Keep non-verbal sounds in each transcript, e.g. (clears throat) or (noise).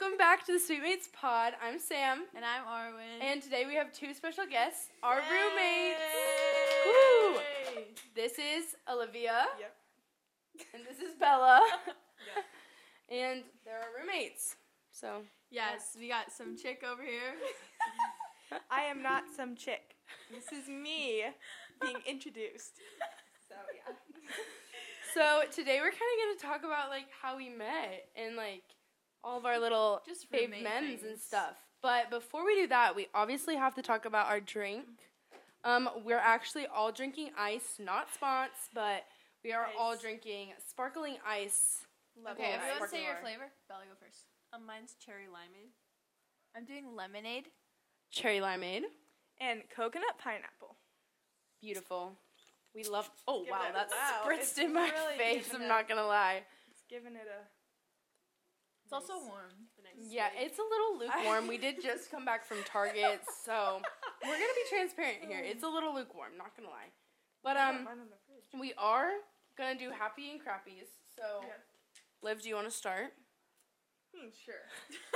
Welcome back to the Sweetmates Pod. I'm Sam, And I'm Arwen. and today we have two special guests, our Yay! roommates. Woo! This is Olivia, Yep. and this is Bella, (laughs) and they're our roommates. So yes, we got some chick over here. (laughs) I am not some chick. This is me being introduced. So yeah. (laughs) So today we're kind of gonna talk about like how we met and like all of our little Just fave roommate men's and stuff. But before we do that, we obviously have to talk about our drink. Um, we're actually all drinking ice, not spons, but we are all drinking sparkling ice. Okay, Level everyone sparkling say your flavor. Bella, go first. Um, mine's cherry limeade. I'm doing lemonade. Cherry limeade, And coconut pineapple. beautiful. We love. Oh Give wow, it- that wow, spritzed it's in my really face. I'm it- not gonna lie. It's giving it a. It's also warm. Nice Yeah, sweet. it's a little (laughs) lukewarm. we did just come back from Target, so we're gonna be transparent here. (laughs) It's a little lukewarm, not gonna lie. But um, mine in the fridge. we are gonna do happy and crappies. So, Yeah. Liv, do you want to start? Hmm, sure.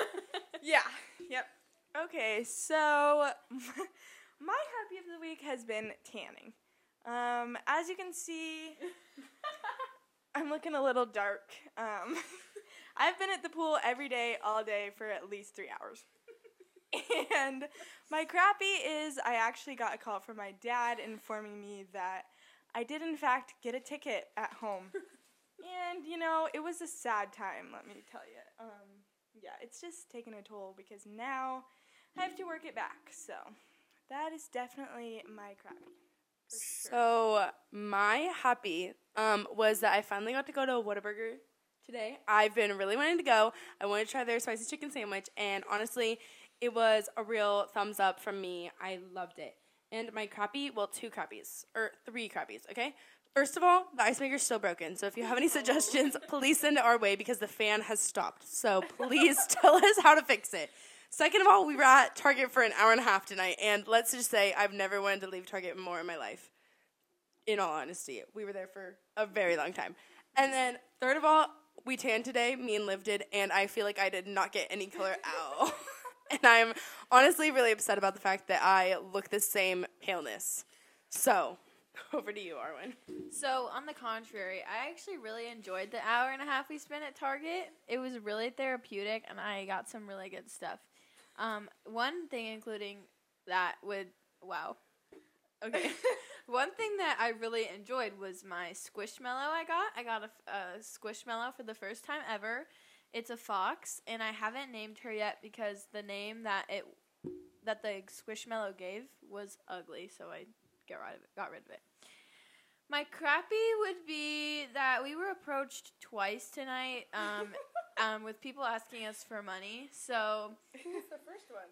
(laughs) yeah. Yep. Okay, so my happy of the week has been tanning. Um, as you can see, I'm looking a little dark. Um, I've been at the pool every day, all day for at least three hours. (laughs) and my crappy is I actually got a call from my dad informing me that I did, in fact, get a ticket at home. (laughs) and, you know, it was a sad time, let me tell you. Um, yeah, it's just taken a toll because now I have to work it back. So that is definitely my crappy. Sure. So my happy um, was that I finally got to go to a Whataburger today. I've been really wanting to go. I wanted to try their spicy chicken sandwich, and honestly, it was a real thumbs up from me. I loved it. And my crappy, well, two crappies or three crappies. Okay. First of all, the ice maker's still broken. So if you have any (laughs) suggestions, please send it our way because the fan has stopped. So please (laughs) tell us how to fix it. Second of all, we were at Target for an hour and a half tonight, and let's just say I've never wanted to leave Target more in my life. In all honesty, we were there for a very long time. And then third of all, we tanned today. Me and Liv did, and I feel like I did not get any color out. (laughs) and I'm honestly really upset about the fact that I look the same paleness. So, (laughs) over to you, Arwen. So, on the contrary, I actually really enjoyed the hour and a half we spent at Target. It was really therapeutic, and I got some really good stuff. Um, one thing, including that, would wow. Okay. (laughs) one thing that I really enjoyed was my squishmallow I got. I got a squishmallow for the first time ever. It's a fox, and I haven't named her yet because the name that it that the squishmallow gave was ugly, so I get rid of it. Got rid of it. My crappy would be that we were approached twice tonight, um, (laughs) um, with people asking us for money. So It's the first one.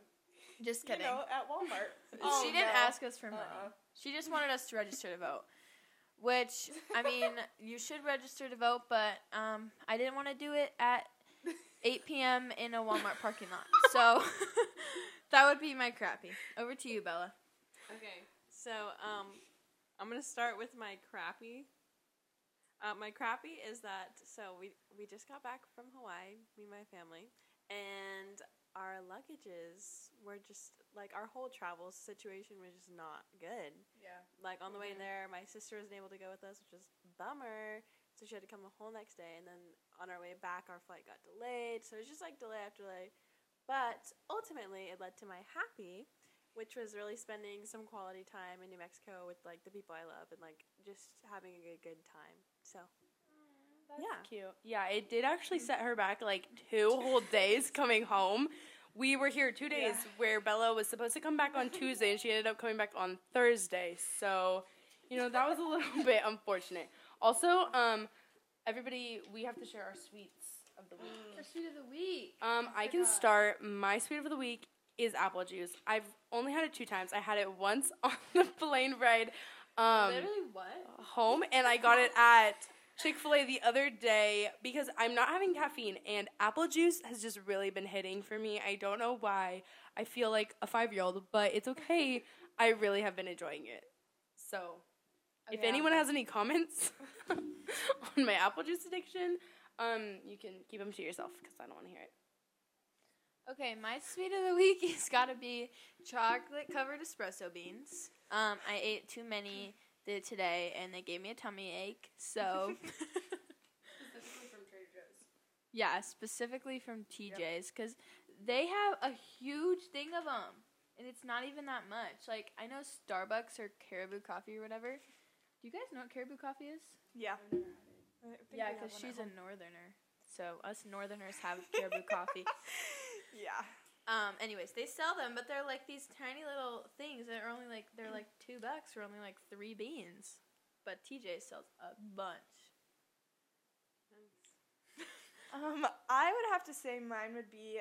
just You kidding. know, at Walmart. she didn't no. ask us for money. Uh-uh. She just wanted us to register to vote. Which I mean, (laughs) you should register to vote, but um, I didn't want to do it at 8 p.m. in a Walmart parking lot. (laughs) So (laughs) that would be my crappy. Over to you, Bella. Okay, so um, I'm gonna start with my crappy. Uh, my crappy is that so we we just got back from Hawaii, me and my family, and our luggages were just like our whole travel situation was just not good. Yeah. Like on the way Mhm. there, my sister wasn't able to go with us, which was bummer. So she had to come the whole next day, and then on our way back, our flight got delayed. So it was just like delay after delay. But ultimately, it led to my happy, which was really spending some quality time in New Mexico with like the people I love and like just having a good good time. So yeah, Cute. Yeah, it did actually set her back like two whole (laughs) days coming home. We were here two days Yeah. where Bella was supposed to come back on Tuesday and she ended up coming back on Thursday. So, you know, that was a little (laughs) bit unfortunate. Also, um, everybody, we have to share our sweets of the week. The sweet of the week. Um, I can start. My sweet of the week is apple juice. I've only had it two times. I had it once (laughs) on the plane ride um, Literally what? home, and I got it at Chick fil A the other day because I'm not having caffeine, and apple juice has just really been hitting for me. I don't know why. I feel like a five year old, but it's okay. I really have been enjoying it. So, if Okay, anyone has any comments (laughs) on my apple juice addiction, um, you can keep them to yourself because I don't want to hear it. Okay, my sweet of the week (laughs) has got to be chocolate covered espresso beans. Um, I ate too many the, today, and they gave me a tummy ache. So (laughs) (laughs) Specifically from Trader Joe's. yeah, specifically from TJ's because they have a huge thing of them, and it's not even that much. Like I know Starbucks or Caribou Coffee or whatever. Do you guys know what Caribou Coffee is? Yeah. I think we Yeah, because she's a northerner. So us northerners have Caribou (laughs) Coffee. Yeah. Um. Anyways, they sell them, but they're like these tiny little things that are only like they're like two bucks for only like three beans. But TJ sells a bunch. (laughs) Um, I would have to say mine would be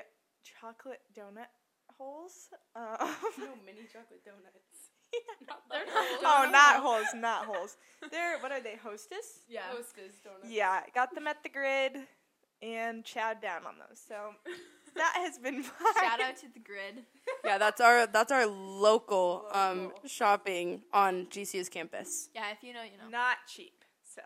chocolate donut holes. (laughs) Um, No mini chocolate donuts. (laughs) Not They're not whole- oh, not holes. holes, not holes. They're what are they? Hostess? Yeah. Hostess donuts. Yeah, got them at the grid and chowed down on those. So that has been (laughs) fun. Shout out to the grid. Yeah, that's our that's our local um shopping on GCU's campus. Yeah, if you know, you know. Not cheap. So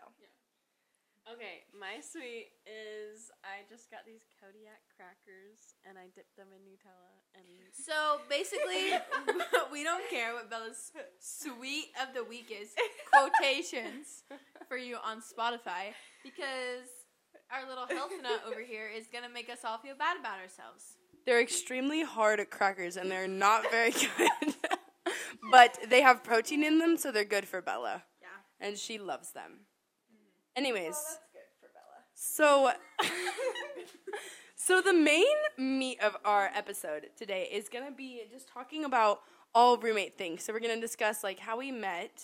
Okay, my sweet is I just got these Kodiak crackers and I dipped them in Nutella and So basically, (laughs) (laughs) we don't care what Bella's sweet of the week is. Quotations for you on Spotify because our little health nut over here is gonna make us all feel bad about ourselves. They're extremely hard crackers and they're not very (laughs) good. but they have protein in them, so they're good for Bella. Yeah. And she loves them. Anyways, good for Bella. so (laughs) so the main meat of our episode today is gonna be just talking about all roommate things. So we're gonna discuss like how we met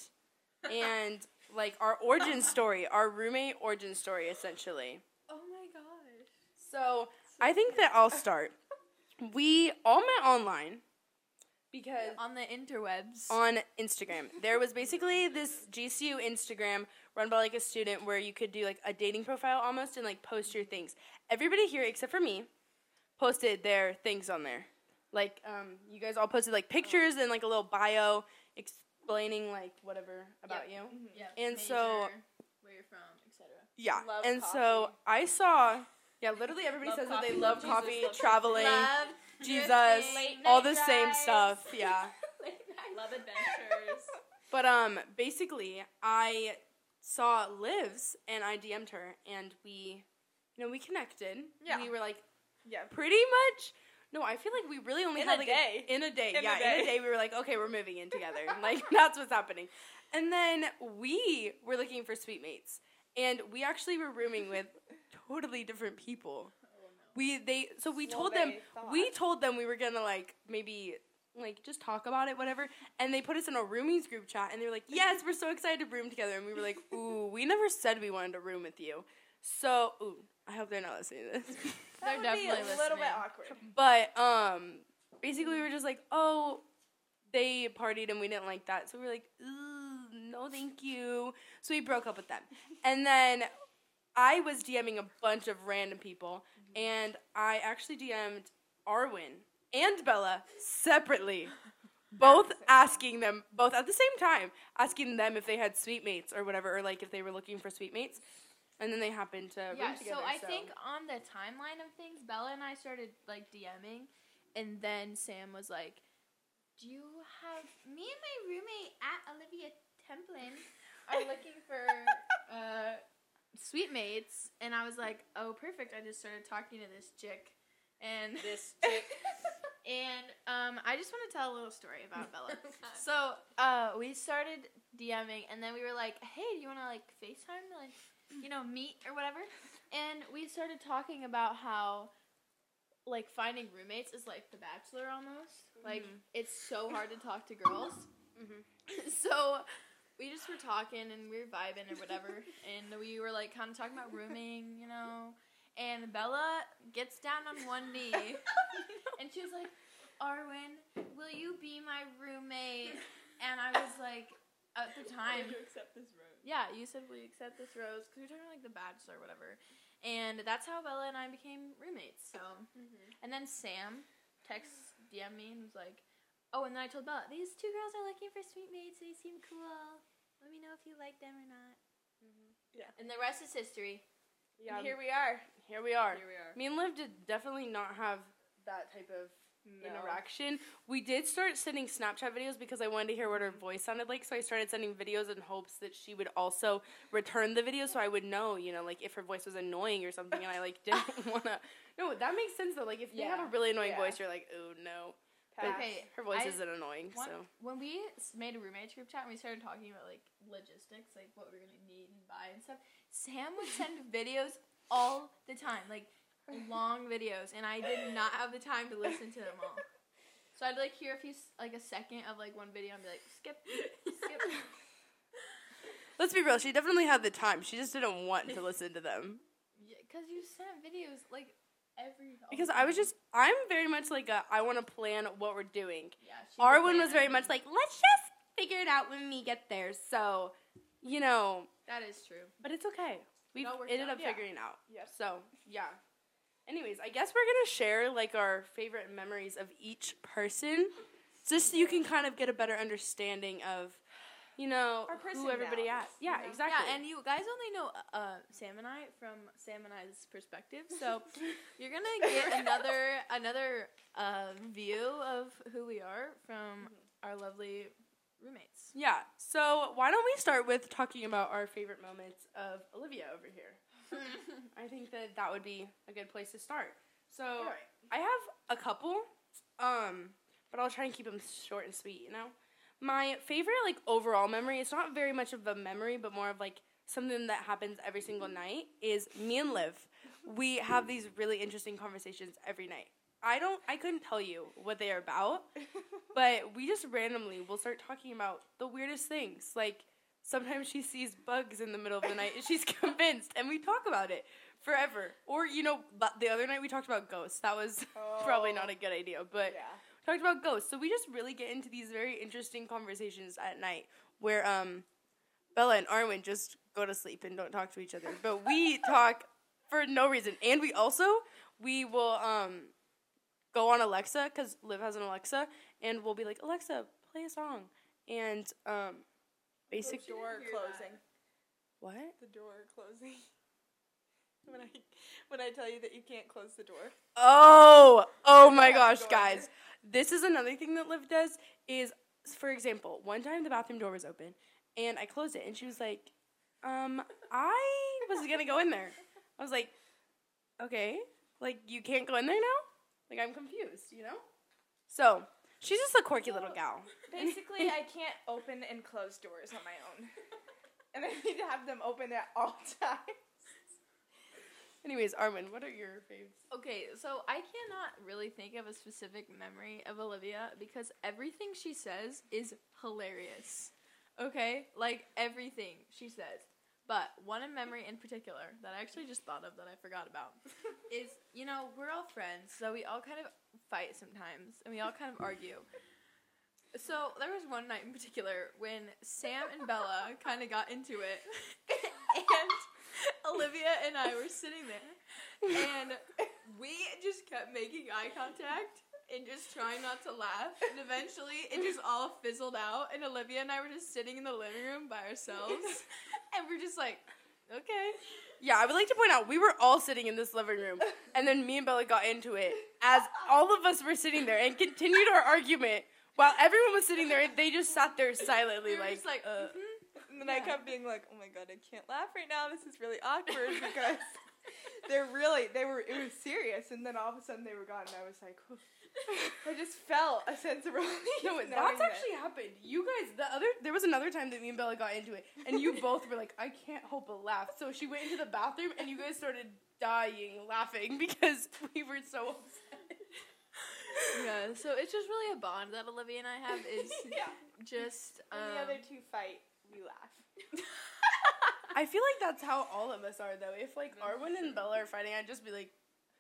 and like our origin story, our roommate origin story essentially. My gosh. So I think that I'll start. We all met online because On the interwebs. on Instagram. There was basically this GCU Instagram run by like a student where you could do like a dating profile almost and like post your things. Everybody here except for me posted their things on there. Like um you guys all posted like pictures and like a little bio explaining like whatever about you. yeah. and so- where you're from, etc. Yeah. Love and so. I saw yeah, literally everybody Love says that they coffee, love Jesus, coffee, love traveling, Love Jesus, late all night the same drives. stuff. Yeah. (laughs) love adventures. But um, basically, I saw Liv's and I DM'd her, and we, you know, we connected. Yeah. We were like Yeah. pretty much. No, I feel like we really only In had a like day. in a day. In a yeah, in a day we were like, okay, we're moving in together. (laughs) like that's what's happening. And then we were looking for suite mates, and we actually were rooming with totally different people. We they so we Well, told them thought. we told them we were gonna like maybe like just talk about it whatever and they put us in a roomies group chat and they were like yes we're so excited to room together and we were like (laughs) ooh we never said we wanted to room with you so ooh I hope they're not listening to this (laughs) (laughs) They're That would definitely be a little bit awkward. but um basically we were just like oh they partied and we didn't like that so we were like ooh no thank you so we broke up with them and then I was DMing a bunch of random people and I actually DM'd Arwen and Bella separately (laughs) both asking them both at the same time asking them if they had suite mates or whatever or like if they were looking for suite mates and then they happened to Yeah, room together so. I think on the timeline of things, Bella and I started like DMing, and then Sam was like, "Do you have me and my roommate at Olivia Templin are looking for (laughs) uh, suite mates?" And I was like, "Oh, perfect!" I just started talking to this chick, and this (laughs) chick and um, I just want to tell a little story about Bella. (laughs) so uh, we started DMing, and then we were like, "Hey, do you want to like Facetime, to, like, you know, meet or whatever?" And we started talking about how, like, finding roommates is like The Bachelor almost. Like, it's so hard to talk to girls. Mhm. (laughs) so we just were talking and we were vibing or whatever, (laughs) and we were like kind of talking about rooming, you know. And Bella gets down on one knee. (laughs) And she was like, Arwen, will you be my roommate? And I was like, at the time, accept this rose. yeah, you said, will you accept this rose? Because we were talking like The Bachelor or whatever. And that's how Bella and I became roommates. So, mm-hmm. and then Sam texts, DM me and was like, oh, and then I told Bella, these two girls are looking for sweet mates. They seem cool. Let me know if you like them or not. Mm-hmm. Yeah. And the rest is history. yeah Here we are. here we are Here we are. Me and Liv did definitely not have that type of No. interaction. We did start sending Snapchat videos because I wanted to hear what her voice sounded like. So I started sending videos in hopes that she would also return the video, so I would know, you know, like if her voice was annoying or something, and I like didn't (laughs) wanna. (laughs) No, that makes sense though. Like if they have a really annoying Yeah. voice, you're like, oh no. Pass. Okay, her voice I- isn't annoying, One, so when we made a roommates group chat and we started talking about like logistics, like what we are gonna need and buy and stuff, Sam would send (laughs) videos all the time, like (laughs) long videos, and I did not have the time to listen to them all. So I'd like hear a few, like a second of like one video and be like, skip, skip. (laughs) let's be real. She definitely had the time. She just didn't want to listen to them. Yeah, cause you sent videos like every. Because I was just, I'm very much like a, I want to plan what we're doing. Yeah. Arwen was very much like, let's just figure it out when we get there. So, you know, That is true. but it's okay. We all ended out. up Yeah. figuring out. Yep. So, yeah. Anyways, I guess we're gonna share like our favorite memories of each person, just so you can kind of get a better understanding of, you know, Our who everybody at. personalities, Yeah, you know? exactly. Yeah, and you guys only know uh, Sam and I from Sam and I's perspective, so (laughs) you're gonna get another another uh, view of who we are from our lovely roommates. Yeah. So why don't we start with talking about our favorite moments of Olivia over here? (laughs) I think that that would be a good place to start. So Alright. I have a couple, um, but I'll try and keep them short and sweet. You know, my favorite like overall memory. It's not very much of a memory, but more of like something that happens every single night. Is me and Liv. We have these really interesting conversations every night. I don't. I couldn't tell you what they are about, (laughs) but we just randomly will start talking about the weirdest things. Like sometimes she sees bugs in the middle of the night and she's (laughs) convinced, and we talk about it forever. Or you know, but the other night we talked about ghosts. That was (laughs) probably not oh. a good idea, but yeah. Talked about ghosts. So we just really get into these very interesting conversations at night where um Bella and Arwen just go to sleep and don't talk to each other. But we (laughs) talk for no reason. And we also we will um go on Alexa cuz Liv has an Alexa and we'll be like, "Alexa, play a song." And um The basically door closing. what? The door closing. (laughs) When I when I tell you that you can't close the door. Oh, oh my gosh, go on. guys. This is another thing that Liv does is for example, one time the bathroom door was open and I closed it and she was like, "Um, I was to go in there." I was like, "Okay. Like you can't go in there now?" Like I'm confused, you know? So, she's just a quirky little gal. Basically, I can't open and close doors on my own. (laughs) And I need to have them open at all (laughs) times. Anyways, Arwen, what are your faves? Okay, so I cannot really think of a specific memory of Olivia because everything she says is hilarious. Okay? Like everything she says. But one in memory in particular that I actually just thought of that I forgot about (laughs) is, you know, we're all friends, so we all kind of fight sometimes and we all kind of argue. So there was one night in particular when Sam and Bella kind of got into it, (laughs) and (laughs) Olivia and I were sitting there, and we just kept making eye contact and just trying not to laugh, and eventually it just all fizzled out, and Olivia and I were just sitting in the living room by ourselves, (laughs) and we're just like, okay. Yeah, I would like to point out we were all sitting in this living room, and then me and Bella got into it as all of us were sitting there and continued our argument while everyone was sitting there. They just sat there silently, We like, like, uh, mhm. And then I kept being like, "Oh my god, I can't laugh right now. This is really awkward because (laughs) they're really they were it was serious." And then all of a sudden they were gone, and I was like, "Whew." I just felt a sense of relief. (laughs) no, knowing that's that- actually happened. You guys, the other there was another time that me and Bella got into it, and you (laughs) both were like, I can't help but laugh. So she went into the bathroom, and you guys started dying laughing because we were so upset. yeah. So it's just really a bond that Olivia and I have is yeah. just um, When the other two fight, we laugh. I feel like that's how all of us are, though. If like Arwen and Bella are fighting, I'd just be like,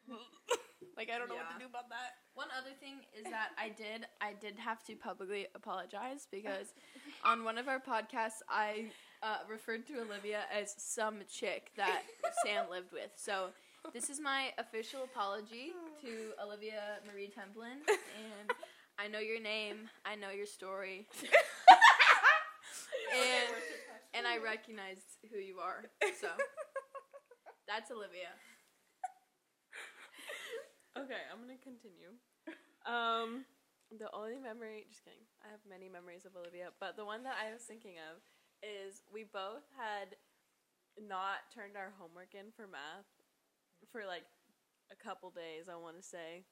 (laughs) like I don't know what to do about that. One other thing is that I did I did have to publicly apologize because (laughs) on one of our podcasts I uh, referred to Olivia as some chick that Sam (laughs) lived with. So this is my official apology to (sighs) Olivia Marie Templin and I know your name, I know your story, (laughs) and and I recognize who you are. So (laughs) that's Olivia. Okay, I'm gonna continue. Um, the only memory, just kidding. I have many memories of Olivia, but the one that I was thinking of is we both had not turned our homework in for math for like a couple days, I want to say.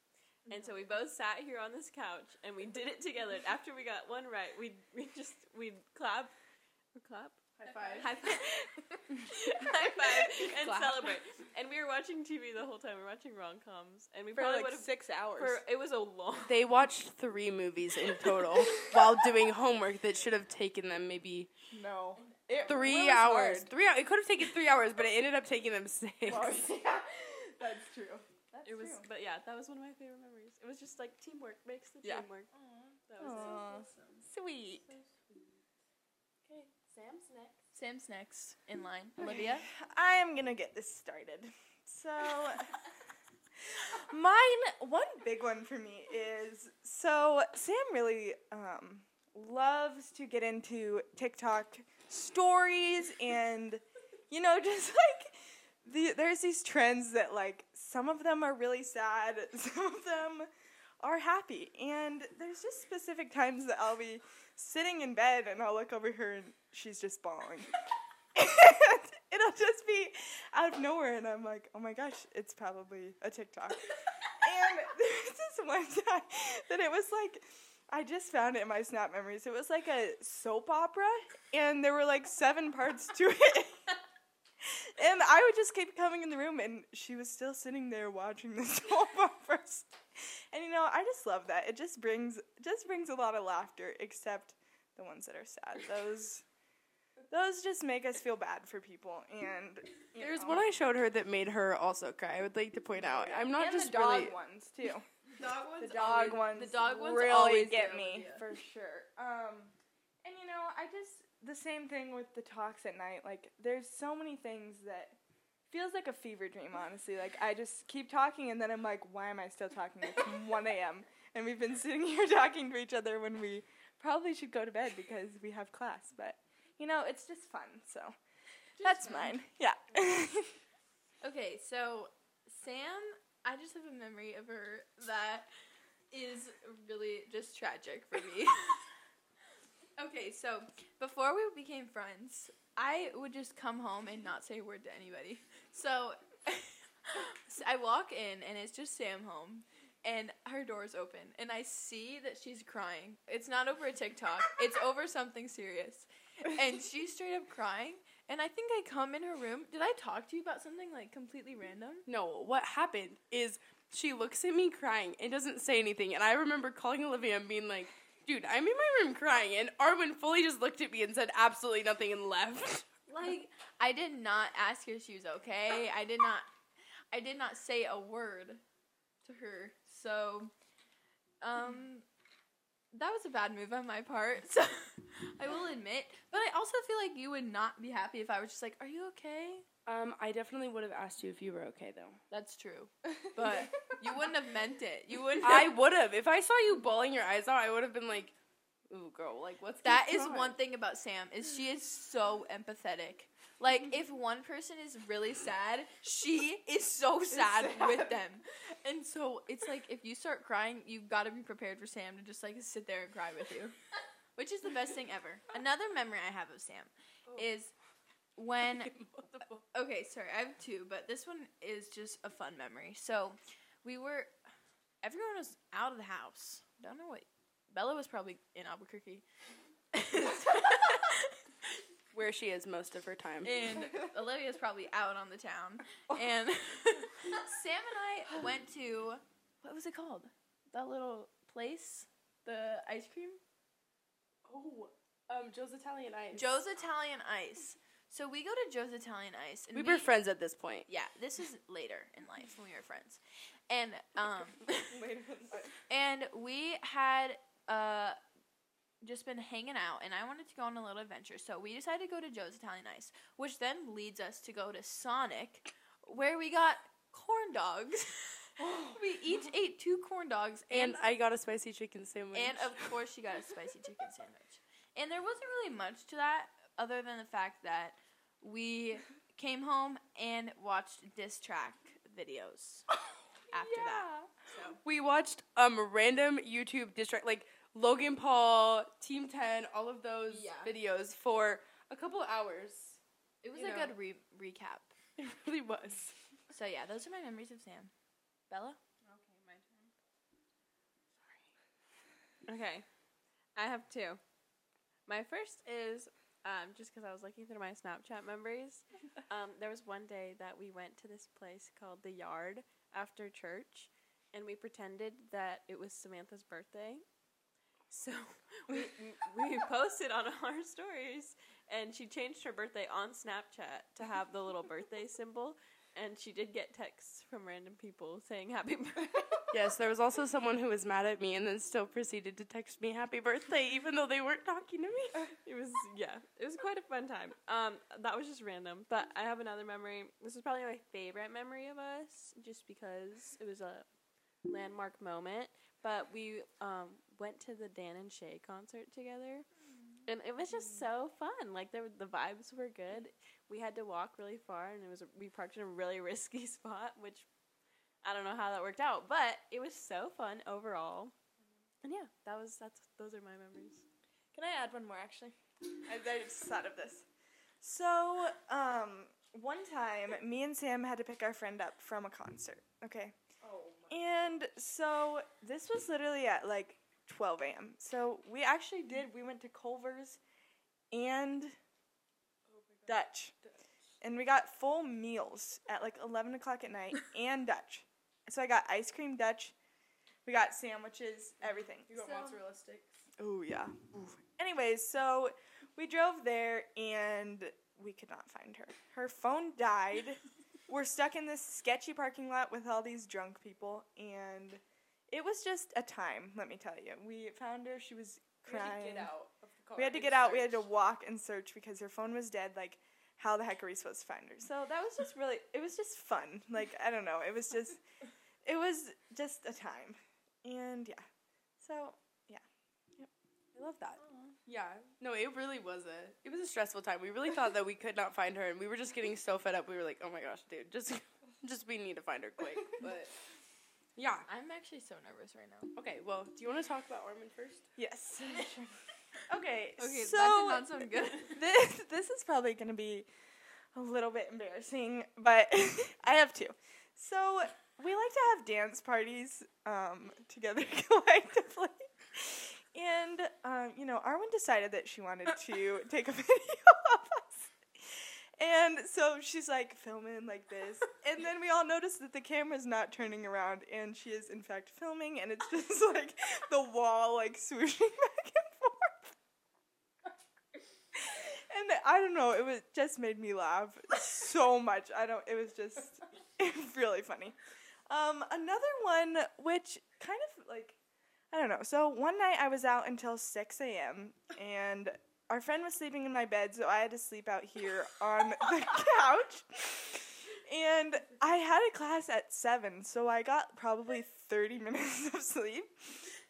And so we both sat here on this couch and we did it together. After we got one right, we we just we'd clap, or clap, High five. high five, (laughs) high five, and Clap. celebrate. And we were watching TV the whole time. We were watching rom coms, and we For probably like would have. six hours. For it was a long. They watched three movies in total (laughs) while doing homework that should have taken them maybe no. It three was hours. hard. Three hours. It could have taken three hours, but it ended up taking them six. Well, (laughs) yeah, that's true. That's It was, true. but yeah, that was one of my favorite memories. It was just like teamwork makes the Yeah. teamwork. That was Aw. sweet. Okay, Sam's next. Sam's next in line. Olivia. I am gonna get this started. So, (laughs) mine, one big one for me is so Sam really um, loves to get into TikTok stories and, you know, (laughs) just like the, there's these trends that like some of them are really sad, (laughs) some of them are happy, and there's just specific times that I'll be sitting in bed and I'll look over her and she's just bawling. (laughs) and it'll just be out of nowhere, and I'm like, oh my gosh, it's probably a TikTok. and (laughs) there's this one time that it was like, I just found it in my Snap memories. It was like a soap opera, and there were like seven parts to it. (laughs) and I would just keep coming in the room, and she was still sitting there watching the soap operas. And you know, I just love that. It just brings just brings a lot of laughter, except the ones that are sad. Those those just make us feel bad for people. And There's know. one I showed her that made her also cry. I would like to point out. I'm not and just the dog really. ones too. (laughs) Dog The dog ones. The dog ones really always get me for sure. Um, and you know, I just the same thing with the talks at night. Like, there's so many things that feels like a fever dream. Honestly, like I just keep talking, and then I'm like, why am I still talking? It's (laughs) 1 a.m. and we've been sitting here (laughs) talking to each other when we probably should go to bed because we have class. But you know, it's just fun. So that's mine. Yeah. (laughs) Okay, so Sam, I just have a memory of her that is really just tragic for me. (laughs) okay, so before we became friends, I would just come home and not say a word to anybody. So, so (laughs) I walk in and it's just Sam home. And her door's open, and I see that she's crying. It's not over a TikTok, it's over something serious. And she's straight up crying. And I think I come in her room. Did I talk to you about something like completely random? No, what happened is she looks at me crying and doesn't say anything. And I remember calling Olivia and being like, dude, I'm in my room crying. And Arwen fully just looked at me and said absolutely nothing and left. (laughs) Like I did not ask her if she was okay. I did not I did not say a word to her. So um that was a bad move on my part. (laughs) So I will admit, but I also feel like you would not be happy if I was just like, "Are you okay?" Um, I definitely would have asked you if you were okay though. That's true. (laughs) But you wouldn't have meant it. You wouldn't I would have. If I saw you bawling your eyes out, I would have been like, ooh, girl, like what's That going is on? one thing about Sam is she is so empathetic. Like if one person is really sad, she is so sad, sad. with them. And so it's like if you start crying, you've got to be prepared for Sam to just like sit there and cry with you. (laughs) Which is the best thing ever. Another memory I have of Sam oh. is when (laughs) Okay, sorry, I have two, but this one is just a fun memory. So, we were everyone was out of the house. Don't know what Bella was probably in Albuquerque. (laughs) Where she is most of her time. and (laughs) Olivia's probably out on the town. And (laughs) Sam and I went to what was it called? That little place, the ice cream, Oh, um, Joe's Italian Ice. Joe's Italian Ice. So we go to Joe's Italian Ice, and We were friends at this point. Yeah, this is later in life when we were friends, and um, Later in life. and we had uh just been hanging out and I wanted to go on a little adventure. So we decided to go to Joe's Italian Ice, which then leads us to go to Sonic where we got corn dogs. (gasps) (laughs) we each ate two corn dogs and And I got a spicy chicken sandwich. and of course she got a spicy chicken sandwich. And there wasn't really much to that other than the fact that we came home and watched diss track videos (laughs) after that. we watched um random YouTube diss track like Logan Paul, Team Ten, all of those Yeah. videos for a couple hours. It was You a know. good re- recap. (laughs) It really was. So yeah, those are my memories of Sam. Bella? Okay, my turn. Sorry. Okay, I have two. My first is um, just because I was looking through my Snapchat memories. (laughs) um, there was one day that we went to this place called the Yard after church, and we pretended that it was Samantha's birthday. So (laughs) we we posted on (laughs) our stories, and she changed her birthday on Snapchat to have the little birthday symbol. And she did get texts from random people saying happy (laughs) birthday. Yes, there was also someone who was mad at me and then still proceeded to text me happy birthday even though they weren't talking to me. It was yeah, it was quite a fun time. Um, that was just random, but I have another memory. This is probably my favorite memory of us, just because it was a landmark moment. But we um went to the Dan and Shay concert together, and it was just so fun. Like there, were- the vibes were good. We had to walk really far, and it was we parked in a really (laughs) risky spot, which I don't know how that worked out, but it was so fun overall. And yeah, that was that's those are my memories. Can I add one more actually? I, I just thought of this. So, um, one time, me and Sam had to pick our friend up from a concert. Okay. oh, And so this was literally at like 12 a.m. So we actually did. We went to Culver's and oh Dutch, and we got full meals at like 11 o'clock at night (laughs) and Dutch. So I got ice cream Dutch. We got sandwiches, everything. You got So- mozzarella sticks. Oh yeah. Anyways, so we drove there and we could not find her. Her phone died. (laughs) We're stuck in this sketchy parking lot with all these drunk people and it was just a time, let me tell you. We found her, she was crying. We had to get out, we had to walk and search because her phone was dead. Like, how the heck are we supposed to find her? So that was just really, it was just fun. Like, I don't know, it was just, (laughs) it was just a time. And yeah. So, yeah. Yep. I love that. Yeah. No, it really was a it was a stressful time. We really thought that we could not find her and we were just getting so fed up. We were like, "Oh my gosh, dude, just (laughs) just we need to find her quick." But yeah. I'm actually so nervous right now. Okay, well, do you want to talk about Arwen first? yes. (laughs) okay, Okay, so that did not sound good. (laughs) this this is probably gonna be a little bit embarrassing, but (laughs) I have two. So we like to have dance parties um, together collectively, and um, you know, Arwen decided that she wanted to take a video of us. And so she's like filming like this, (laughs) and then we all notice that the camera's not turning around, and she is in fact filming, and it's (laughs) just like the wall like swooshing (laughs) back and forth. And I don't know, it was just made me laugh so much. I don't. It was just really funny. Um, another one, which kind of like, I don't know. So one night I was out until six a.m. and our friend was sleeping in my bed, so I had to sleep out here on the (laughs) couch. And I had a class at seven, so I got probably thirty minutes of sleep.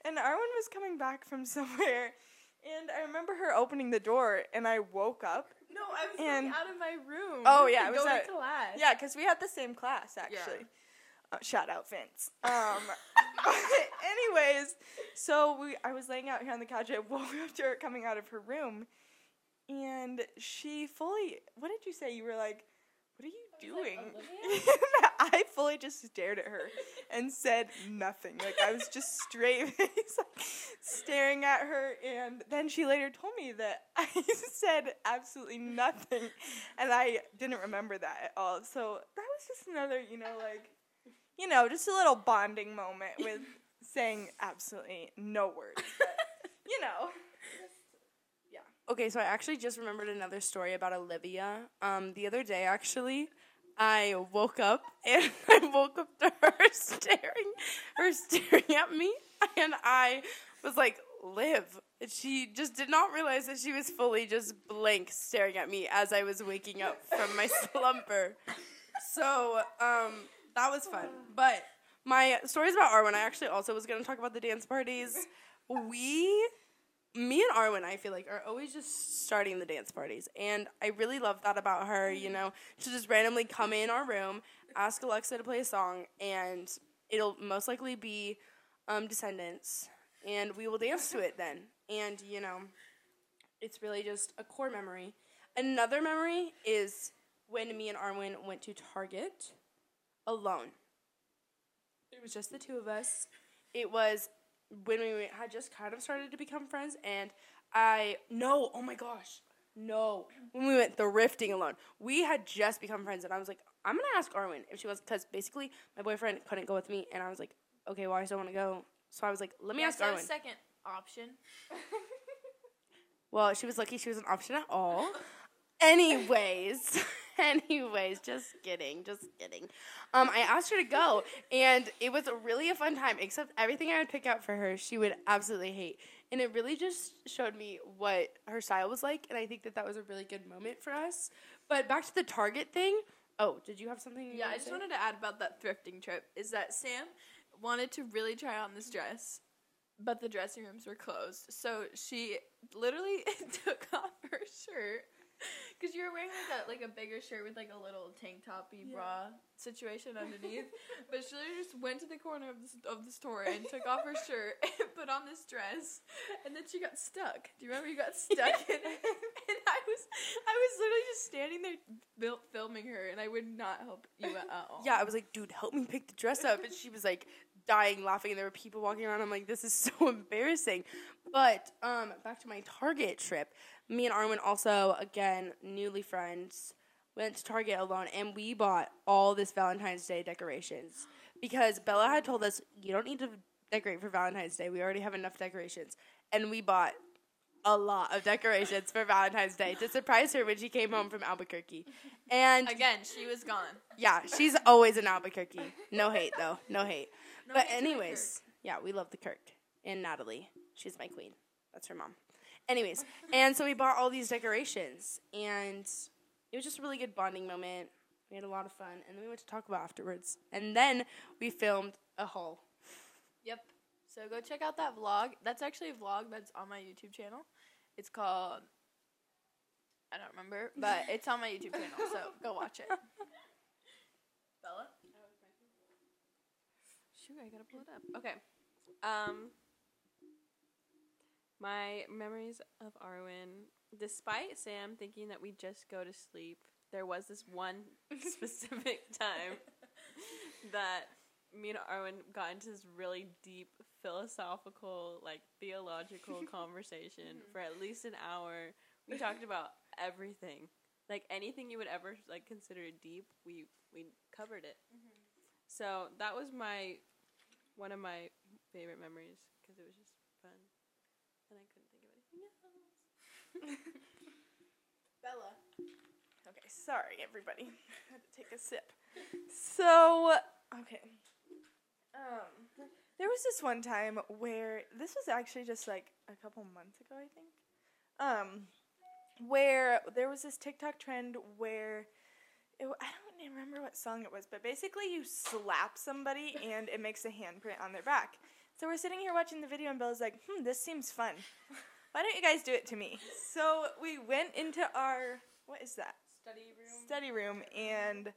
And Arwen was coming back from somewhere, and I remember her opening the door, and I woke up. No, I was And- out of my room. Oh, yeah, it was at- to class. Yeah, because we had the same class actually. Uh, shout out Vince. Um, (laughs) anyways, so we I was laying out here on the couch. I woke up to her coming out of her room, and she fully. What did you say? You were like, "What are you doing?" (laughs) I fully just stared at her and said nothing. Like I was just straight (laughs) face, like, staring at her. And then she later told me that I said absolutely nothing, and I didn't remember that at all. So that was just another, you know, like, you know, just a little bonding moment with (laughs) saying absolutely no words. But, (laughs) you know. Yeah. Okay, so I actually just remembered another story about Olivia. Um, the other day, actually, I woke up (laughs) and I woke up to her staring, her staring at me, and I was like, "Liv." And She just did not realize that she was fully just blank staring at me as I was waking up from my slumber. So, um, that was fun. But my stories about Arwen, I actually also was going to talk about the dance parties. We me and Arwen, I feel like, are always just starting the dance parties. And I really love that about her, you know, to just randomly come in our room, ask Alexa to play a song, and it'll most likely be um, Descendants, and we will dance to it (laughs) then. And you know, it's really just a core memory. Another memory is when me and Arwen went to Target alone. It was just the two of us. It was when we had just kind of started to become friends, and I no, oh my gosh, no. When we went thrifting alone, we had just become friends, and I was like, I'm gonna ask Arwen if she wants, because basically my boyfriend couldn't go with me, and I was like, okay, well I still want to go, so I was like, let me Yeah, ask so Arwen. second option. Well, she was lucky she was an option at all. Anyways, (laughs) (laughs) anyways, just kidding, just kidding. Um, I asked her to go, and it was really a fun time. Except everything I would pick out for her, she would absolutely hate, and it really just showed me what her style was like. And I think that that was a really good moment for us. But back to the Target thing. Oh, did you have something? you Yeah, I just say? wanted to add about that thrifting trip is that Sam wanted to really try on this dress, but the dressing rooms were closed. So she literally (laughs) took off her shirt (laughs) because you were wearing like a like a bigger shirt with like a little tank toppy bra situation underneath. (laughs) but she literally just went to the corner of the, of the store and took off her shirt (laughs) and put on this dress, and then she got stuck. Do you remember you got stuck in it? And I was I was literally just standing there fil- filming her, and I would not help you at all. Yeah, I was like, dude, help me pick the dress up. And she was like dying laughing and there were people walking around. I'm like, this is so embarrassing. But um back to my Target trip. Me and Arwen also, again, newly friends, went to Target alone and we bought all this Valentine's Day decorations. Because Bella had told us you don't need to decorate for Valentine's Day. We already have enough decorations. And we bought a lot of decorations for Valentine's Day to surprise her when she came home from Albuquerque. And Again, she was gone. yeah, she's always in Albuquerque. No hate though, no hate. No but hate anyways, yeah, we love the Kirk and Natalie. She's my queen. That's her mom. Anyways, and so we bought all these decorations, and it was just a really good bonding moment. We had a lot of fun, and then we went to talk about afterwards, and then we filmed a haul. Yep. So go check out that vlog. That's actually a vlog that's on my YouTube channel. It's called I don't remember, but (laughs) it's on my YouTube channel. So go watch it. Bella. Shoot, I gotta pull it up. Okay. Um, my memories of Arwen, despite Sam thinking that we just go to sleep, there was this one (laughs) specific time that me and Arwen got into this really deep philosophical, like theological (laughs) conversation mm-hmm. for at least an hour. We talked (laughs) about everything, like anything you would ever like consider deep. We we covered it. Mm-hmm. So that was my one of my favorite memories because it was just fun, and I couldn't think of anything else. (laughs) Bella. Okay, sorry everybody. (laughs) I had to take a sip. So, okay. Um, there was this one time where this was actually just like a couple months ago, I think. Um, where there was this TikTok trend where it, I don't remember what song it was, but basically you slap somebody and it makes a handprint on their back. So we're sitting here watching the video and Bella's like, "Hmm, this seems fun. Why don't you guys do it to me?" So we went into our what is that? Study room. study room and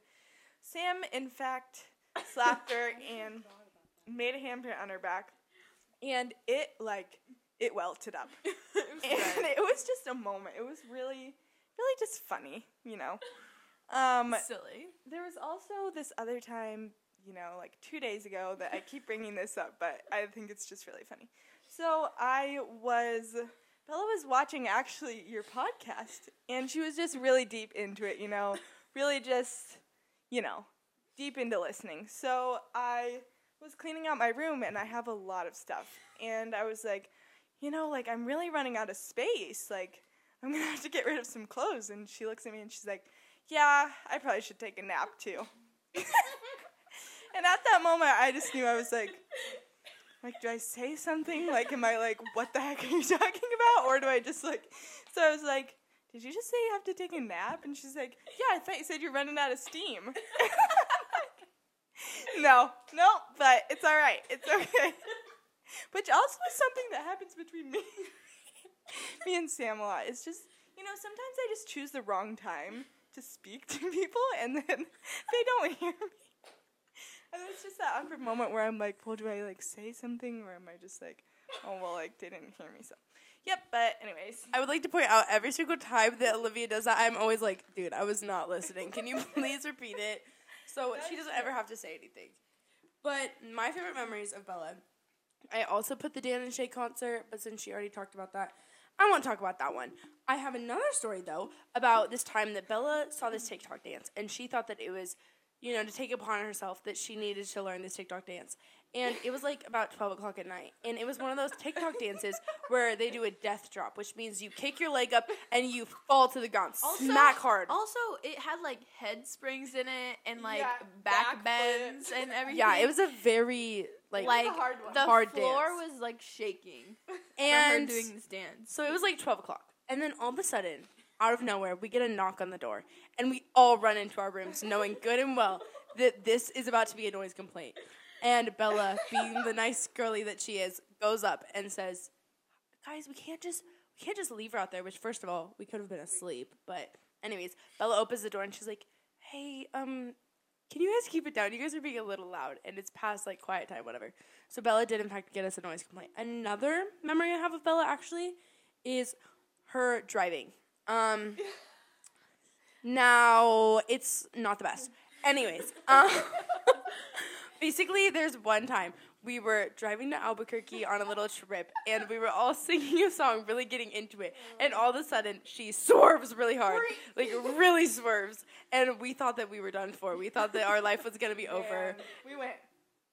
Sam in fact slapped her (laughs) and made a handprint on her back and it like it welted up (laughs) and it was just a moment it was really really just funny you know um Silly. there was also this other time you know like two days ago that i keep bringing this up but i think it's just really funny so i was bella was watching actually your podcast and she was just really deep into it you know? Really just you know deep into listening. So i was cleaning out my room and i have a lot of stuff. And i was like you know like i'm really running out of space. Like i'm gonna (laughs) have to get rid of some clothes. And she looks at me and she's like yeah, I probably should take a nap too. (laughs) and at that moment, I just knew I was like, like, do I say something? Like, am I like, what the heck are you (laughs) talking about? Or do I just like, so I was like, did you just say you have to take a nap? And she's like, yeah, I thought you said you're running out of steam. (laughs) no, no, but it's all right. It's okay. (laughs) Which also is something that happens between me, me and Sam a lot. It's just, you know, sometimes I just choose the wrong time to speak to people and then they don't hear me. And it's just that awkward moment where I'm like, well, do I like say something or am I just like, oh well, like they didn't hear me. So, yep. But anyways, I would like to point out every single time that Olivia does that, I'm always like, dude, I was not listening. Can you (laughs) please repeat it? So she doesn't ever have to say anything. But my favorite memories of Bella, I also put the Dan and Shay concert, but since she already talked about that, I won't talk about that one. I have another story though about this time that Bella saw this TikTok dance and she thought that it was, you know, to take upon herself that she needed to learn this TikTok dance. And it was like about 12 o'clock at night. And it was one of those TikTok dances where they do a death drop, which means you kick your leg up and you fall to the ground. Also- smack hard. Also, it had like head springs in it and like Yeah, back back bends and everything. Yeah, it was a very, like, like a hard one. the Hard floor dance. was like shaking and from her doing this dance. So it was like 12 o'clock. And then all of a sudden, out of nowhere, we get a knock on the door. And we all run into our rooms knowing good and well that this is about to be a noise complaint. And Bella, being the nice girly that she is, goes up and says, Guys, we can't just we can't just leave her out there, which first of all, we could have been asleep. But anyways, Bella opens the door and she's like, Hey, um, can you guys keep it down? You guys are being a little loud and it's past like quiet time, whatever. So Bella did in fact get us a noise complaint. Another memory I have of Bella actually is her driving. Um, (laughs) now it's not the best. Anyways, (laughs) um, (laughs) basically, there's one time we were driving to Albuquerque on a little trip, and we were all singing a song, really getting into it, and all of a sudden she swerves really hard, like really swerves, and we thought that we were done for. We thought that our life was gonna be over. We went.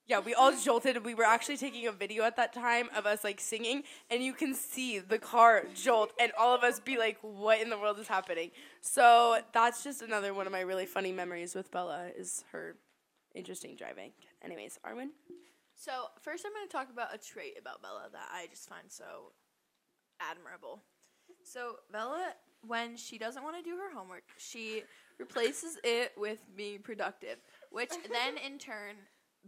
Yeah, we all jolted. We were actually taking a video at that time of us like singing, and you can see the car jolt, and all of us be like, "What in the world is happening?" So that's just another one of my really funny memories with Bella is her interesting driving. Anyways, Arwen. So first, I'm going to talk about a trait about Bella that I just find so admirable. So Bella, when she doesn't want to do her homework, she replaces it with being productive, which (laughs) then in turn,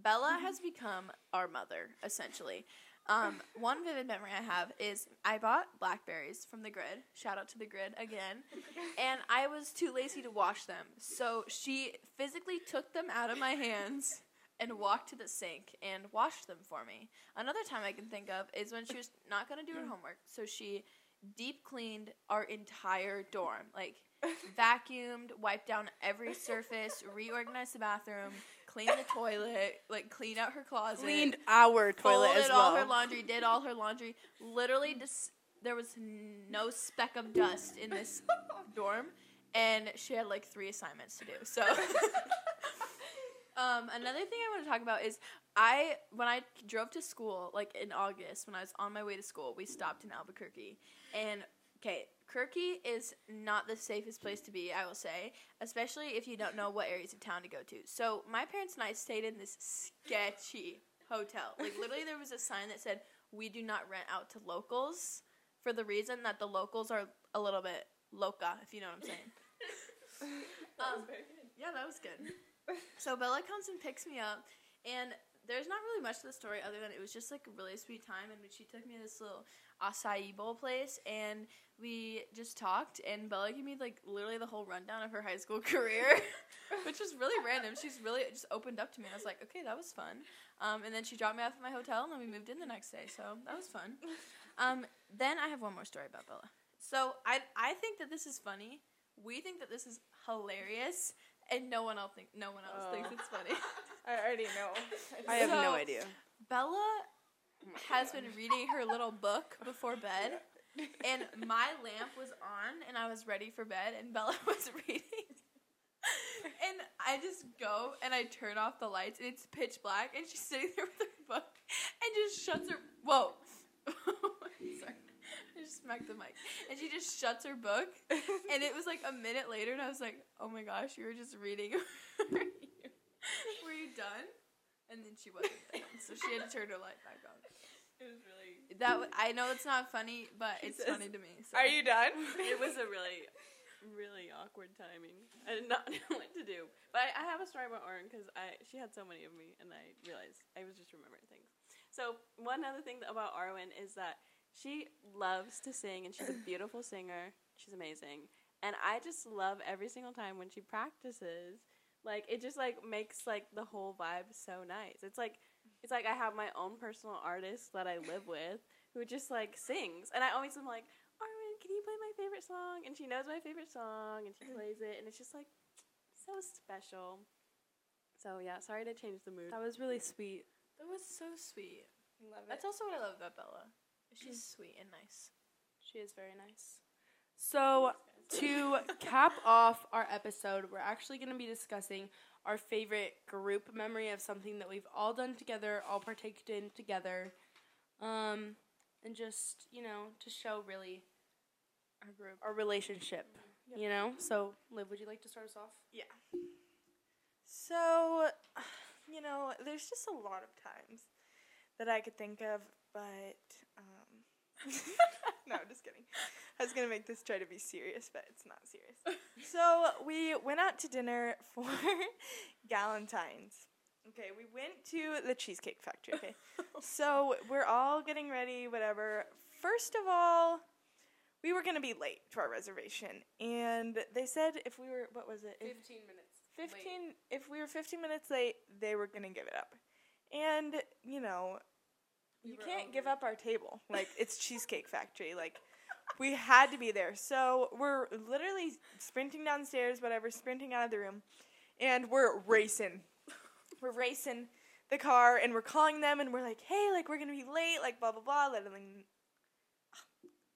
Bella has become our mother essentially. Um, one vivid memory I have is I bought blackberries from the grid. Shout out to the grid again. (laughs) And I was too lazy to wash them. So she physically took them out of my hands and walked to the sink and washed them for me. Another time I can think of is when she was not going to do her homework. So she deep cleaned our entire dorm. Like vacuumed, wiped down every surface, reorganized the bathroom, cleaned the toilet, like cleaned out her closet Cleaned our toilet folded as all well. her laundry, did all her laundry. Literally, just there was no speck of dust in this (laughs) dorm, and she had like three assignments to do. So, (laughs) um, another thing I want to talk about is I when I drove to school, like in August, when I was on my way to school, we stopped in Albuquerque, and okay. Kirky is not the safest place to be, I will say, especially if you don't know what areas of town to go to. So, my parents and I stayed in this sketchy hotel. Like literally there was a sign that said we do not rent out to locals for the reason that the locals are a little bit loca, if you know what I'm saying. (laughs) that um, yeah, that was good. So Bella comes and picks me up and there's not really much to the story other than it was just like a really sweet time and she took me to this little acai bowl place and we just talked and Bella gave me like literally the whole rundown of her high school (laughs) career, which was really random. She's really just opened up to me. I was like, okay, that was fun. Um, and then she dropped me off at my hotel and then we moved in the next day. So that was fun. Um, then I have one more story about Bella. So I I think that this is funny. We think that this is hilarious, and no one else think no one else Oh. thinks it's funny. (laughs) I already know. I have no idea. Bella has been reading her little book before bed, and my lamp was on, and I was ready for bed, and Bella (laughs) was reading. And I just go and I turn off the lights, and it's pitch black, and she's sitting there with her book, and just shuts her. Whoa, (laughs) sorry, I just smacked the mic, and she just shuts her book, and it was like a minute later, and I was like, "Oh my gosh, you were just reading. were, (laughs) you, were you done?" And then she wasn't done, so she had to turn her light back on. It was really. That w- I know it's not funny, but She it's says, funny to me. So. Are you done? It was a really, really awkward timing. I did not (laughs) know what to do. But I, I have a story about Arwen because I she had so many of me, and I realized I was just remembering things. So one other thing about Arwen is that she loves to sing, and she's a beautiful singer. She's amazing, and I just love every single time when she practices. Like it just like makes like the whole vibe so nice. It's like it's like I have my own personal artist that I live with who just like sings, and I always am like, Arwen, can you play my favorite song? And she knows my favorite song, and she mm-hmm. plays it, and it's just like so special. So yeah, sorry to change the mood. That was really sweet. That was so sweet. Love it. That's also what I love about Bella. She's mm-hmm. sweet and nice. She is very nice. So, to cap off our episode, we're actually going to be discussing our favorite group memory of something that we've all done together, all partaked in together. Um, and just, you know, to show really Our group. our relationship, you know? So, Liv, would you like to start us off? Yeah. So, you know, there's just a lot of times that I could think of, but no, I'm just kidding. I was gonna make this try to be serious, but it's not serious. (laughs) so we went out to dinner for (laughs) Galentine's. Okay, we went to the Cheesecake Factory. Okay, (laughs) so we're all getting ready, whatever. First of all, we were gonna be late to our reservation, and they said if we were, what was it? If- 15 minutes. 15 if we were 15 minutes late they were going to give it up and you know We you can't give up our table. Like it's cheesecake factory. Like we had to be there. So we're literally sprinting downstairs whatever sprinting out of the room and we're racing. We're racing the car and we're calling them and we're like hey like we're to be late like blah blah blah letting them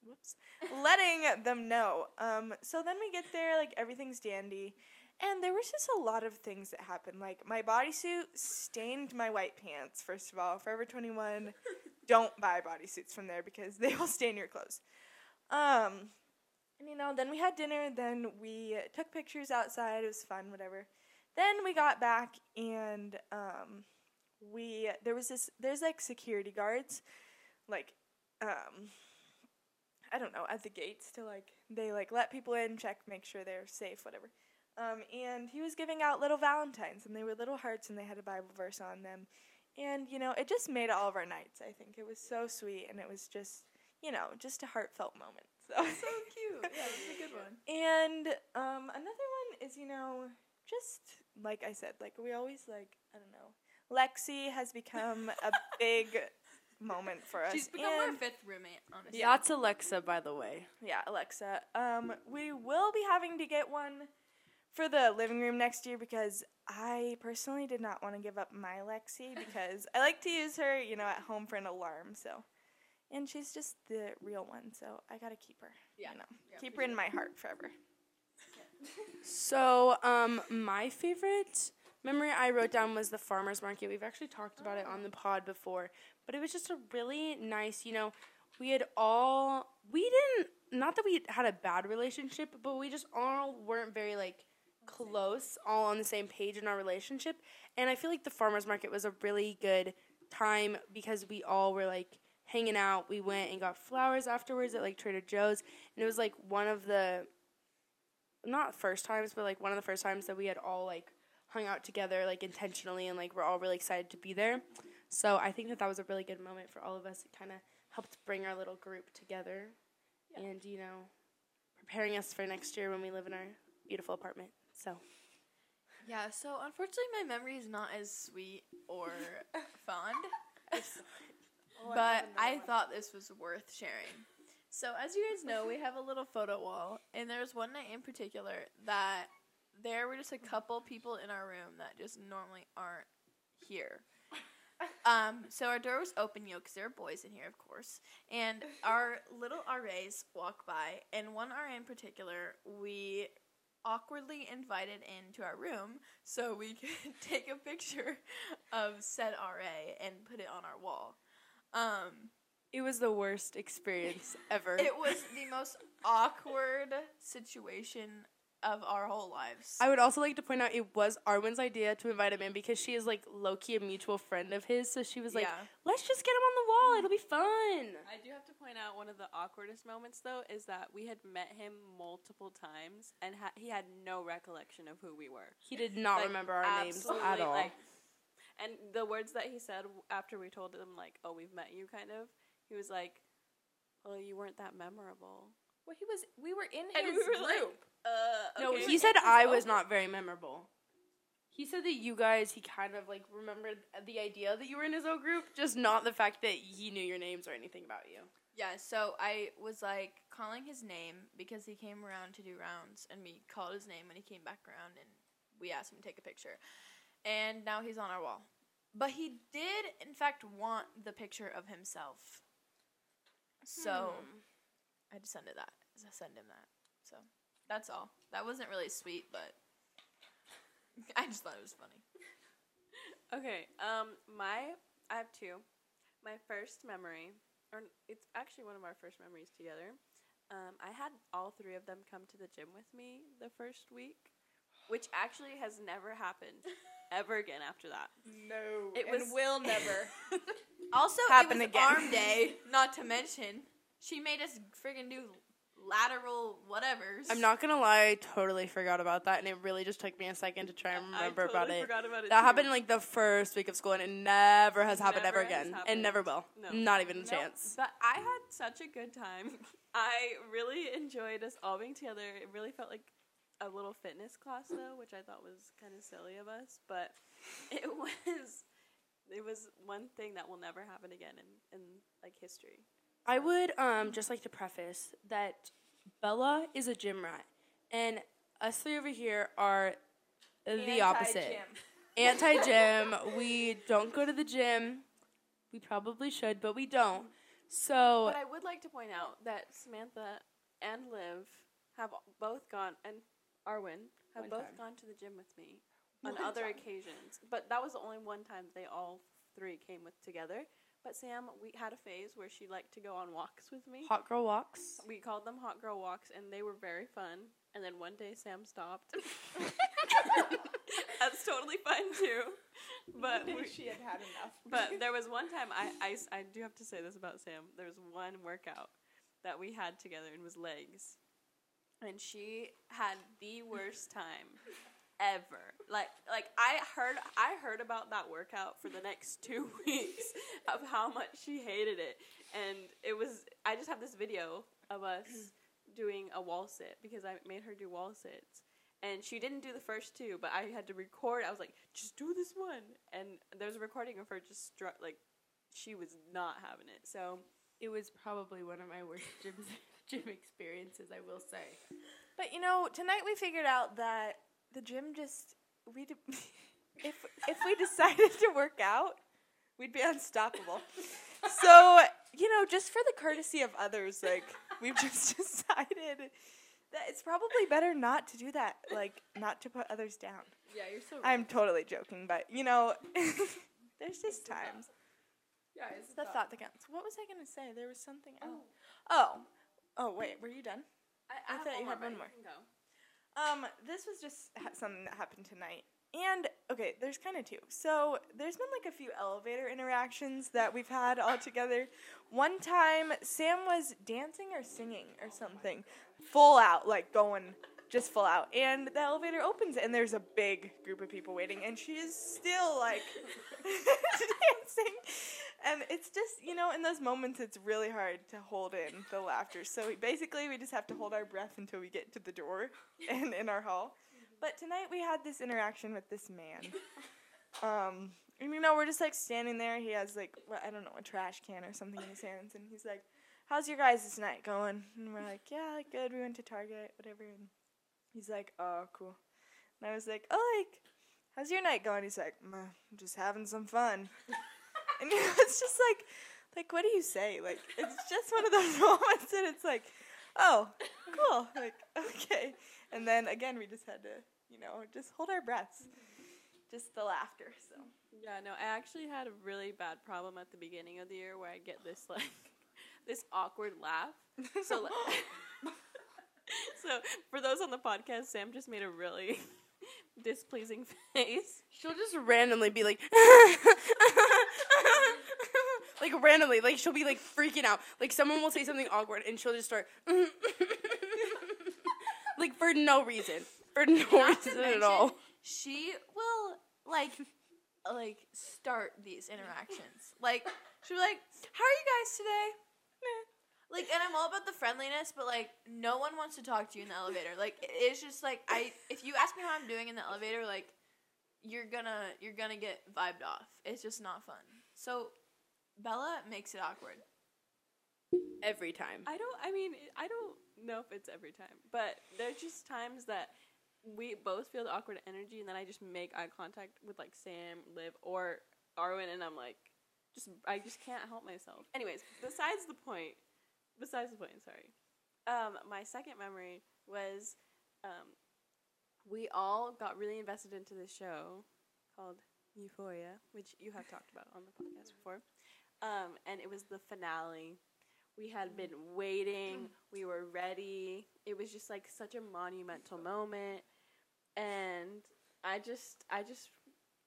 whoops letting them know. Um so then we get there like everything's dandy and there was just a lot of things that happened. Like my bodysuit stained my white pants. First of all, Forever Twenty One, (laughs) don't buy bodysuits from there because they will stain your clothes. Um, and you know, then we had dinner. Then we took pictures outside. It was fun, whatever. Then we got back and um, we there was this there's like security guards, like um, I don't know at the gates to like they like let people in, check, make sure they're safe, whatever. Um, and he was giving out little valentines, and they were little hearts, and they had a Bible verse on them. And you know, it just made all of our nights. I think it was so sweet, and it was just, you know, just a heartfelt moment. (laughs) So, So cute. Yeah, it's a good one. And um, another one is, you know, just like I said, like we always like I don't know. Lexi has become a (laughs) big moment for us. She's become our fifth roommate, honestly. Yeah. That's Alexa, by the way. yeah, Alexa. Um, we will be having to get one for the living room next year because I personally did not want to give up my Lexi (laughs) because I like to use her, you know, at home for an alarm. So, and she's just the real one, so I gotta keep her. Yeah. you know, Yeah, keep her in my heart forever. (laughs) So, um, my favorite memory I wrote down was the farmers market. We've actually talked about it on the pod before, but it was just a really nice, you know, we had all we didn't not that we had a bad relationship, but we just all weren't very like close, all on the same page in our relationship. And I feel like the farmers market was a really good time because we all were like hanging out. We went and got flowers afterwards at like Trader Joe's, and it was like one of the not first times, but like one of the first times that we had all like hung out together like intentionally and like we're all really excited to be there. So I think that that was a really good moment for all of us. It kind of helped bring our little group together, and you know, preparing us for next year when we live in our beautiful apartment. So Yeah, so unfortunately my memory is not as sweet or (laughs) fond. but I thought this was worth sharing. So as you guys know, we have a little photo wall, and there was one night in particular that there were just a couple people in our room that just normally aren't here. (laughs) Um, so our door was open, you know, because there are boys in here, of course. And our little RAs walk by, and one RA in particular, we awkwardly invited into our room so we (laughs) could take a picture of said RA and put it on our wall. Um, it was the worst experience (laughs) ever. it was the most awkward situation of our whole lives. I would also like to point out it was Arwen's idea to invite him in because she is like low key a mutual friend of his. So she was like, Yeah. "Let's just get him on the wall. It'll be fun." I do have to point out one of the awkwardest moments though is that we had met him multiple times and ha- he had no recollection of who we were. He did not Like, remember our names at all. like- and the words that he said after we told him like, "Oh, we've met you," kind of, he was like, "Well, you weren't that memorable." Well, he was. We were in And his we were like, Uh, no, he said I was not very memorable. He said that you guys, he kind of like remembered the idea that you were in his old group, just not the fact that he knew your names or anything about you. Yeah, so I was like calling his name because he came around to do rounds and we called his name when he came back around and we asked him to take a picture. And now he's on our wall. But he did in fact want the picture of himself. So I just sent it that. Send him that. So that's all. That wasn't really sweet, but (laughs) I just thought it was funny. Okay. Um, my I have two. My first memory, or it's actually one of our first memories together. Um, I had all three of them come to the gym with me the first week, which actually has never happened (laughs) ever again after that. No, It and was- will never. (laughs) Also, Happen it was again. arm day, not to mention she made us friggin' do lateral whatevers. I'm not gonna lie, I totally forgot about that, and it really just took me a second to try and remember I totally about it. Forgot about it That too. happened like the first week of school, and it never has happened Never ever has again, happened. and never will. No. Not even a chance. But I had such a good time. (laughs) I really enjoyed us all being together. It really felt like a little fitness class though, which I thought was kind of silly of us, but (laughs) it was it was one thing that will never happen again in in like history. I would um just like to preface that Bella is a gym rat, and us three over here are the opposite. Anti-gym. Anti gym. we don't go to the gym. We probably should, but we don't. So But I would like to point out that Samantha and Liv have both gone and Arwen have One both time. gone to the gym with me on One other time. occasions. But that was the only one time they all three came with together. But Sam, we had a phase where she liked to go on walks with me. hot girl walks. We called them hot girl walks, and they were very fun. And then one day Sam stopped. (laughs) That's totally fun too. But we, she had had enough. but (laughs) there was one time I, I I do have to say this about Sam. There was one workout that we had together and it was legs. And she had the worst time ever. Like like I heard I heard about that workout for the next (laughs) 2 weeks of how much she hated it. And it was I just have this video of us (clears throat) doing a wall sit because I made her do wall sits. And she didn't do the first two, but I had to record. I was like, just do this one. And there's a recording of her just like, she was not having it. So, It was probably one of my worst (laughs) gym gym experiences, I will say. But you know, tonight we figured out that the gym just we d- (laughs) if if we decided to work out, we'd be unstoppable. so you know, just for the courtesy of others, like we've just (laughs) decided that it's probably better not to do that. Like not to put others down. Yeah, you're so. I'm totally joking, but you know, (laughs) there's just times. Yeah, it's The thought that counts. What was I gonna say? There was something oh. else. Oh, oh, wait, were you done? I have thought you had one more. Um, this was just ha- something that happened tonight. And okay, there's kind of two. So there's been like a few elevator interactions that we've had all together. One time, Sam was dancing or singing or something, full out, like going just full out. And the elevator opens, and there's a big group of people waiting, and she is still like (laughs) dancing. And it's just, you know, in those moments, it's really hard to hold in the laughter. So we, basically, we just have to hold our breath until we get to the door (laughs) and in our hall. But tonight we had this interaction with this man. Um, and you know, we're just like standing there. He has like, what, I don't know, a trash can or something in his hands. And he's like, How's your guys' night going? And we're like, Yeah, good. We went to Target, whatever. And he's like, Oh, cool. And I was like, Oh, like, how's your night going? He's like, I'm just having some fun. (laughs) and you (laughs) know, it's just like, like, what do you say? Like, it's just one of those (laughs) moments that it's like, oh, cool. Like, okay. And then again, we just had to, you know, just hold our breaths. Just the laughter. So. Yeah, no, I actually had a really bad problem at the beginning of the year where I get this, like, this awkward laugh. So, like, so for those on the podcast, Sam just made a really (laughs) displeasing face. She'll just randomly be like, (laughs) like randomly, like she'll be like freaking out. Like someone will say something awkward, and she'll just start, (laughs) like for no reason, for no Not to reason at all. She will like like start these interactions. Like she'll be like, "How are you guys today?" Meh. Like, and I'm all about the friendliness, but like, no one wants to talk to you in the elevator. Like, it's just like I, if you ask me how I'm doing in the elevator, like, you're gonna you're gonna get vibed off. It's just not fun. So Bella makes it awkward. Every time. I don't. I mean, I don't know if it's every time, but there's just times that we both feel the awkward energy, and then I just make eye contact with like Sam, Liv, or Arwen, and I'm like, just I just can't help myself. Anyways, besides the point. Besides the point. Sorry. Um, my second memory was, um, we all got really invested into this show called Euphoria, which you have talked about on the podcast before. Um, and it was the finale. We had been waiting. We were ready. It was just like such a monumental moment, and I just, I just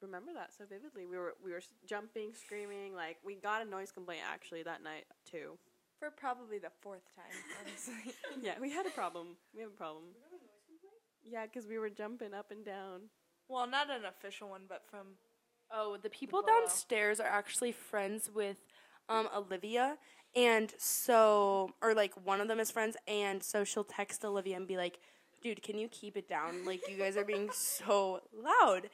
remember that so vividly. We were, we were jumping, screaming. Like we got a noise complaint actually that night too. For probably the fourth time, (laughs) honestly. Yeah, we had a problem. We have a problem. Yeah, because we were jumping up and down. well, not an official one, but from Oh, the people below. downstairs are actually friends with um, Olivia. And so, or like one of them is friends. And so she'll text Olivia and be like, dude, can you keep it down? Like, you guys are being (laughs) so loud.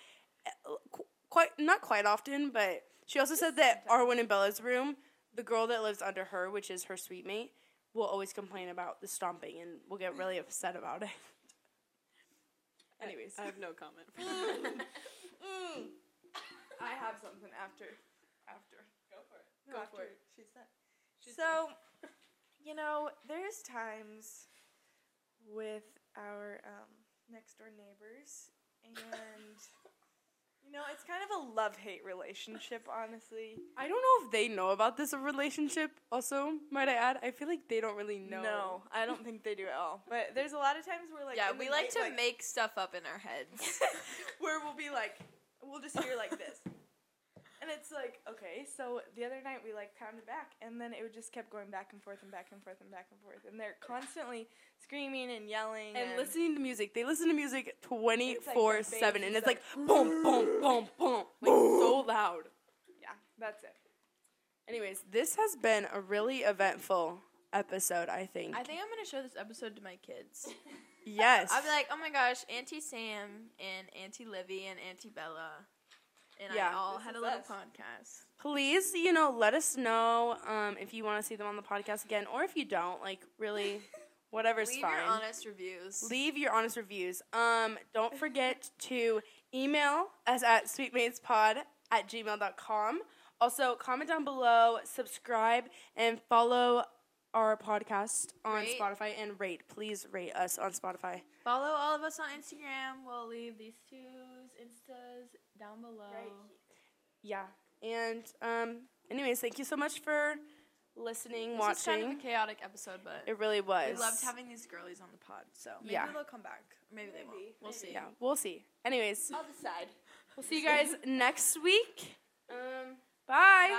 Uh, qu- Quite, not quite often, but she also said that Arwen and Bella's room, the girl that lives under her, which is her sweet mate, will always complain about the stomping and will get really upset about it. Anyways. I have no comment. Mm. (laughs) I have something after. After. Go for it. No, after for it. She said. so, you know, there's times with our um, next door neighbors, and you know, it's kind of a love hate relationship, honestly. I don't know if they know about this relationship. Also, might I add, I feel like they don't really know. No, I don't think they do at all. But there's a lot of times where, like, yeah, we like night, to make stuff up in our heads. (laughs) where we'll be like, we'll just hear like this. And it's like, okay, so the other night we like pounded back, and then it would just kept going back and forth and back and forth and back and forth. And they're constantly screaming and yelling And listening to music. They listen to music 24 It's like the 7, and is it's like boom, boom, boom, (laughs) boom. Like so loud. Yeah, that's it. Anyways, this has been a really eventful episode, I think. I think I'm gonna show this episode to my kids. yes. I'll be like, oh my gosh, Auntie Sam and Auntie Livy and Auntie Bella, and Yeah. I all had a little us. podcast. Please, you know, let us know um, if you want to see them on the podcast again, or if you don't. Like, really, (laughs) whatever's Leave fine. your honest reviews. Leave your honest reviews. Um, don't forget to email us at sweetmatespod at gmail.com. Also, comment down below, subscribe, and follow our podcast on Rate. Spotify and rate. Please rate us on Spotify. Follow all of us on Instagram. We'll leave these two's instas down below. Yeah. And um, anyways, thank you so much for listening, This watching. was kind of a chaotic episode, but it really was. we loved having these girlies on the pod. So maybe Yeah. they'll come back. Or maybe, they won't. Maybe, We'll see. Yeah, we'll see. Anyways, I'll decide. we'll see you guys (laughs) next week. Um, bye. Bye.